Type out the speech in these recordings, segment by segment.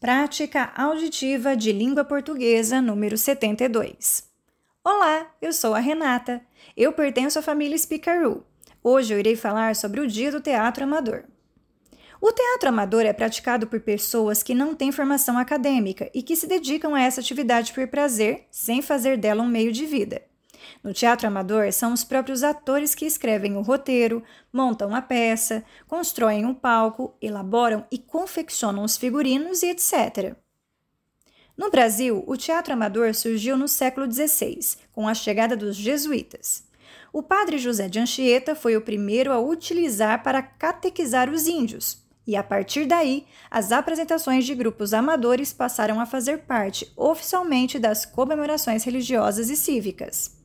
Prática Auditiva de Língua Portuguesa número 72. Olá, eu sou a Renata. Eu pertenço à família Speakeroo. Hoje eu irei falar sobre o Dia do Teatro Amador. O teatro amador é praticado por pessoas que não têm formação acadêmica e que se dedicam a essa atividade por prazer, sem fazer dela um meio de vida. No teatro amador, são os próprios atores que escrevem o roteiro, montam a peça, constroem um palco, elaboram e confeccionam os figurinos e etc. No Brasil, o teatro amador surgiu no século XVI, com a chegada dos jesuítas. O padre José de Anchieta foi o primeiro a utilizar para catequizar os índios, e a partir daí, as apresentações de grupos amadores passaram a fazer parte oficialmente das comemorações religiosas e cívicas.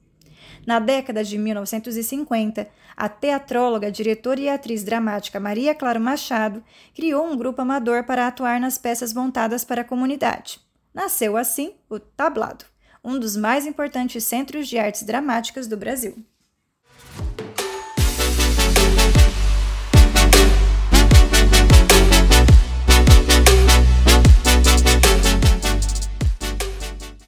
Na década de 1950, a teatróloga, diretora e atriz dramática Maria Clara Machado criou um grupo amador para atuar nas peças montadas para a comunidade. Nasceu assim o Tablado, um dos mais importantes centros de artes dramáticas do Brasil.